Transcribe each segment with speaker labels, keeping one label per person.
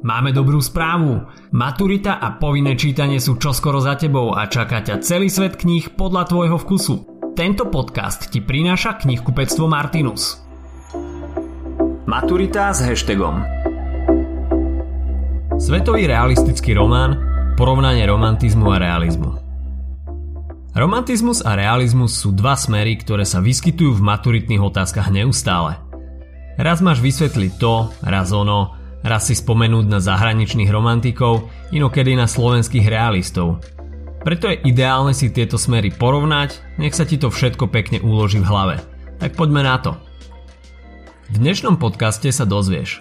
Speaker 1: Máme dobrú správu. Maturita a povinné čítanie sú čoskoro za tebou a čaká ťa celý svet kníh podľa tvojho vkusu. Tento podcast ti prináša knihkupectvo Martinus. Maturita s hashtagom Svetový realistický román Porovnanie romantizmu a realizmu Romantizmus a realizmus sú dva smery, ktoré sa vyskytujú v maturitných otázkach neustále. Raz máš vysvetliť to, raz ono, raz si spomenúť na zahraničných romantikov, inokedy na slovenských realistov. Preto je ideálne si tieto smery porovnať, nech sa ti to všetko pekne uloží v hlave. Tak poďme na to. V dnešnom podcaste sa dozvieš,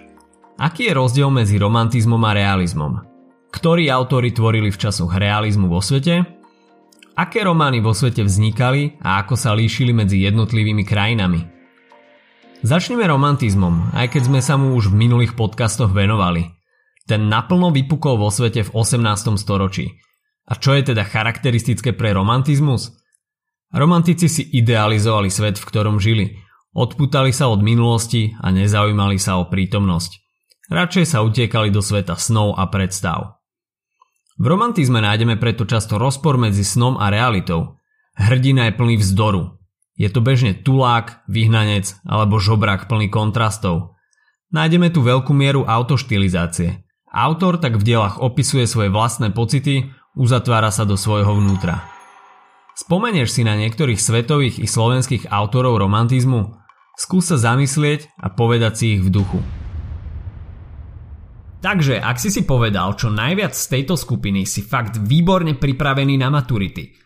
Speaker 1: aký je rozdiel medzi romantizmom a realizmom, ktorí autory tvorili v časoch realizmu vo svete, aké romány vo svete vznikali a ako sa líšili medzi jednotlivými krajinami – Začneme romantizmom, aj keď sme sa mu už v minulých podcastoch venovali. Ten naplno vypukol vo svete v 18. storočí. A čo je teda charakteristické pre romantizmus? Romantici si idealizovali svet, v ktorom žili. Odputali sa od minulosti a nezaujímali sa o prítomnosť. Radšej sa utiekali do sveta snov a predstav. V romantizme nájdeme preto často rozpor medzi snom a realitou. Hrdina je plný vzdoru, je to bežne tulák, vyhnanec alebo žobrák plný kontrastov. Nájdeme tu veľkú mieru autoštilizácie. Autor tak v dielach opisuje svoje vlastné pocity, uzatvára sa do svojho vnútra. Spomenieš si na niektorých svetových i slovenských autorov romantizmu? Skús sa zamyslieť a povedať si ich v duchu. Takže, ak si si povedal čo najviac z tejto skupiny, si fakt výborne pripravený na maturity –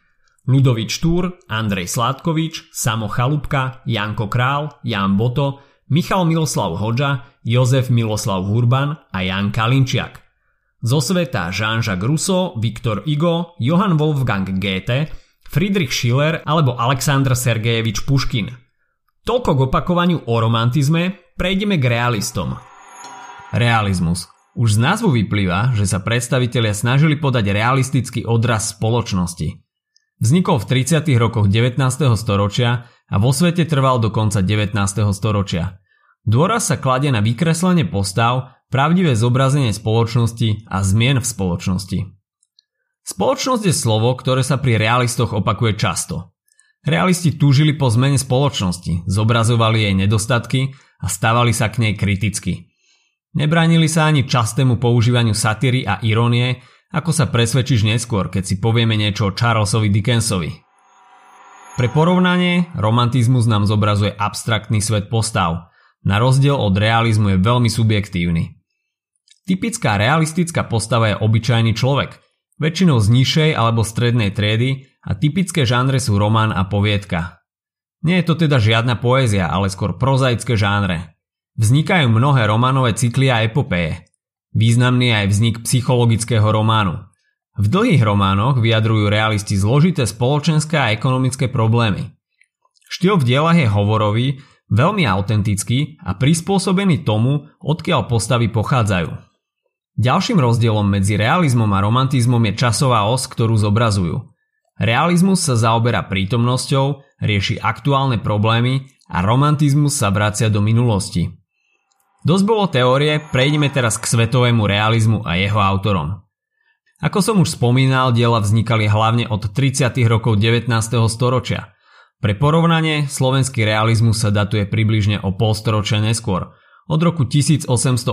Speaker 1: Ludovič Túr, Andrej Sládkovič, Samo Chalupka, Janko Král, Jan Boto, Michal Miloslav Hoďa, Jozef Miloslav Hurban a Jan Kalinčiak. Zo sveta Jean-Jacques Rousseau, Viktor Igo, Johann Wolfgang Goethe, Friedrich Schiller alebo Aleksandr Sergejevič Puškin. Toľko k opakovaniu o romantizme, prejdeme k realistom. Realizmus. Už z názvu vyplýva, že sa predstavitelia snažili podať realistický odraz spoločnosti – Vznikol v 30. rokoch 19. storočia a vo svete trval do konca 19. storočia. Dôraz sa kladie na vykreslenie postav, pravdivé zobrazenie spoločnosti a zmien v spoločnosti. Spoločnosť je slovo, ktoré sa pri realistoch opakuje často. Realisti túžili po zmene spoločnosti, zobrazovali jej nedostatky a stávali sa k nej kriticky. Nebránili sa ani častému používaniu satíry a irónie, ako sa presvedčíš neskôr, keď si povieme niečo o Charlesovi Dickensovi? Pre porovnanie, romantizmus nám zobrazuje abstraktný svet postav. Na rozdiel od realizmu je veľmi subjektívny. Typická realistická postava je obyčajný človek, väčšinou z nižšej alebo strednej triedy a typické žánre sú román a poviedka. Nie je to teda žiadna poézia, ale skôr prozaické žánre. Vznikajú mnohé románové cykly a epopeje. Významný je aj vznik psychologického románu. V dlhých románoch vyjadrujú realisti zložité spoločenské a ekonomické problémy. Štýl v dielach je hovorový, veľmi autentický a prispôsobený tomu, odkiaľ postavy pochádzajú. Ďalším rozdielom medzi realizmom a romantizmom je časová os, ktorú zobrazujú. Realizmus sa zaoberá prítomnosťou, rieši aktuálne problémy a romantizmus sa vracia do minulosti. Dosť bolo teórie, prejdeme teraz k svetovému realizmu a jeho autorom. Ako som už spomínal, diela vznikali hlavne od 30. rokov 19. storočia. Pre porovnanie, slovenský realizmus sa datuje približne o polstoročia neskôr, od roku 1880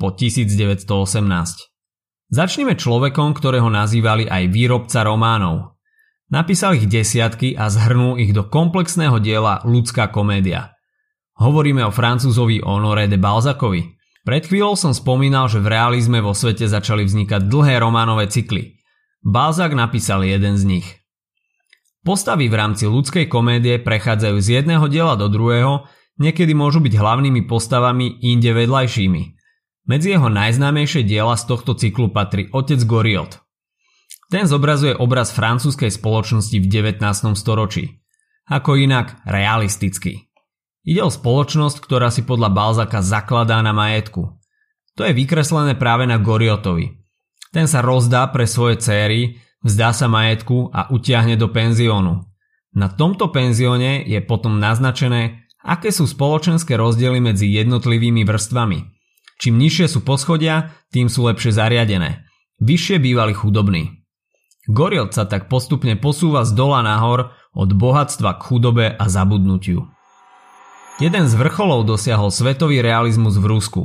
Speaker 1: po 1918. Začneme človekom, ktorého nazývali aj výrobca románov. Napísal ich desiatky a zhrnul ich do komplexného diela Ľudská komédia – Hovoríme o francúzovi Honoré de Balzacovi. Pred chvíľou som spomínal, že v realizme vo svete začali vznikať dlhé románové cykly. Balzac napísal jeden z nich. Postavy v rámci ľudskej komédie prechádzajú z jedného diela do druhého, niekedy môžu byť hlavnými postavami, inde vedľajšími. Medzi jeho najznámejšie diela z tohto cyklu patrí Otec Goriot. Ten zobrazuje obraz francúzskej spoločnosti v 19. storočí. Ako inak realistický. Ide o spoločnosť, ktorá si podľa Balzaka zakladá na majetku. To je vykreslené práve na Goriotovi. Ten sa rozdá pre svoje céry, vzdá sa majetku a utiahne do penziónu. Na tomto penzióne je potom naznačené, aké sú spoločenské rozdiely medzi jednotlivými vrstvami. Čím nižšie sú poschodia, tým sú lepšie zariadené. Vyššie bývali chudobní. Goriot sa tak postupne posúva z dola nahor od bohatstva k chudobe a zabudnutiu. Jeden z vrcholov dosiahol svetový realizmus v Rusku,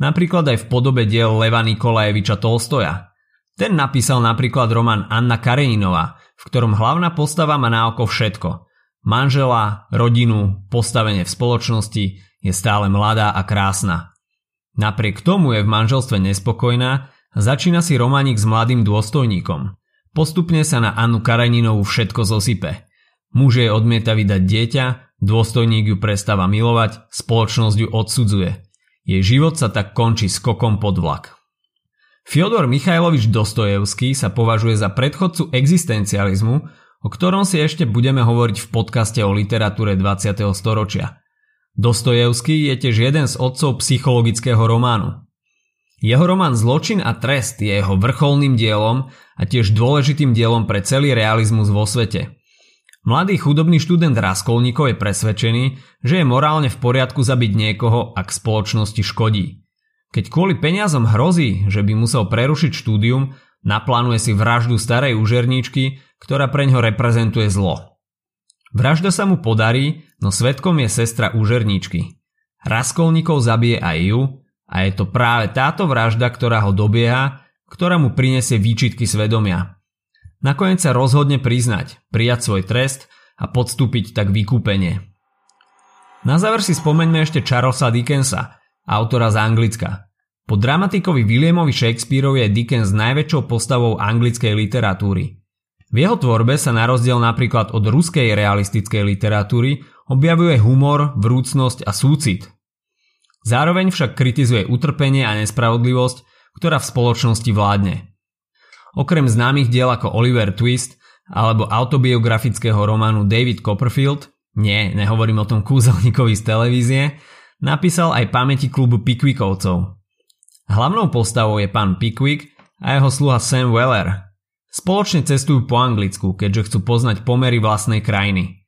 Speaker 1: napríklad aj v podobe diel Leva Nikolajeviča Tolstoja. Ten napísal napríklad román Anna Kareninova, v ktorom hlavná postava má na oko všetko. Manžela, rodinu, postavenie v spoločnosti, je stále mladá a krásna. Napriek tomu je v manželstve nespokojná a začína si románik s mladým dôstojníkom. Postupne sa na Annu Kareninovú všetko zosype. Muž jej odmieta vydať dieťa, dôstojník ju prestáva milovať, spoločnosť ju odsudzuje. Jej život sa tak končí skokom pod vlak. Fyodor Michajlovič Dostojevský sa považuje za predchodcu existencializmu, o ktorom si ešte budeme hovoriť v podcaste o literatúre 20. storočia. Dostojevský je tiež jeden z otcov psychologického románu. Jeho román Zločin a trest je jeho vrcholným dielom a tiež dôležitým dielom pre celý realizmus vo svete – Mladý chudobný študent Raskolníkov je presvedčený, že je morálne v poriadku zabiť niekoho, ak spoločnosti škodí. Keď kvôli peniazom hrozí, že by musel prerušiť štúdium, naplánuje si vraždu starej úžerníčky, ktorá pre ňo reprezentuje zlo. Vražda sa mu podarí, no svetkom je sestra úžerníčky. Raskolníkov zabije aj ju a je to práve táto vražda, ktorá ho dobieha, ktorá mu prinesie výčitky svedomia. Nakoniec sa rozhodne priznať, prijať svoj trest a podstúpiť tak vykúpenie. Na záver si spomeňme ešte Charlesa Dickensa, autora z Anglicka. Po dramatikovi Williamovi Shakespeareovi je Dickens najväčšou postavou anglickej literatúry. V jeho tvorbe sa na rozdiel napríklad od ruskej realistickej literatúry objavuje humor, vrúcnosť a súcit. Zároveň však kritizuje utrpenie a nespravodlivosť, ktorá v spoločnosti vládne. Okrem známych diel ako Oliver Twist alebo autobiografického románu David Copperfield, nie, nehovorím o tom kúzelníkovi z televízie, napísal aj pamäti klubu Pickwickovcov. Hlavnou postavou je pán Pickwick a jeho sluha Sam Weller. Spoločne cestujú po Anglicku, keďže chcú poznať pomery vlastnej krajiny.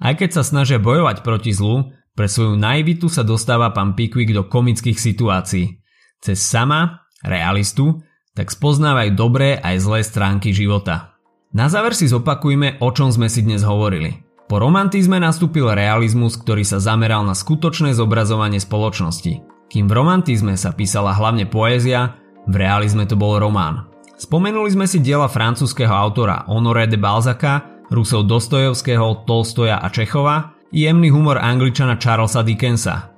Speaker 1: Aj keď sa snažia bojovať proti zlu, pre svoju naivitu sa dostáva pán Pickwick do komických situácií. Cez sama, realistu, tak spoznávaj dobré aj zlé stránky života. Na záver si zopakujme, o čom sme si dnes hovorili. Po romantizme nastúpil realizmus, ktorý sa zameral na skutočné zobrazovanie spoločnosti. Kým v romantizme sa písala hlavne poézia, v realizme to bol román. Spomenuli sme si diela francúzského autora Honoré de Balzaka, Rusov Dostojevského, Tolstoja a Čechova i jemný humor angličana Charlesa Dickensa,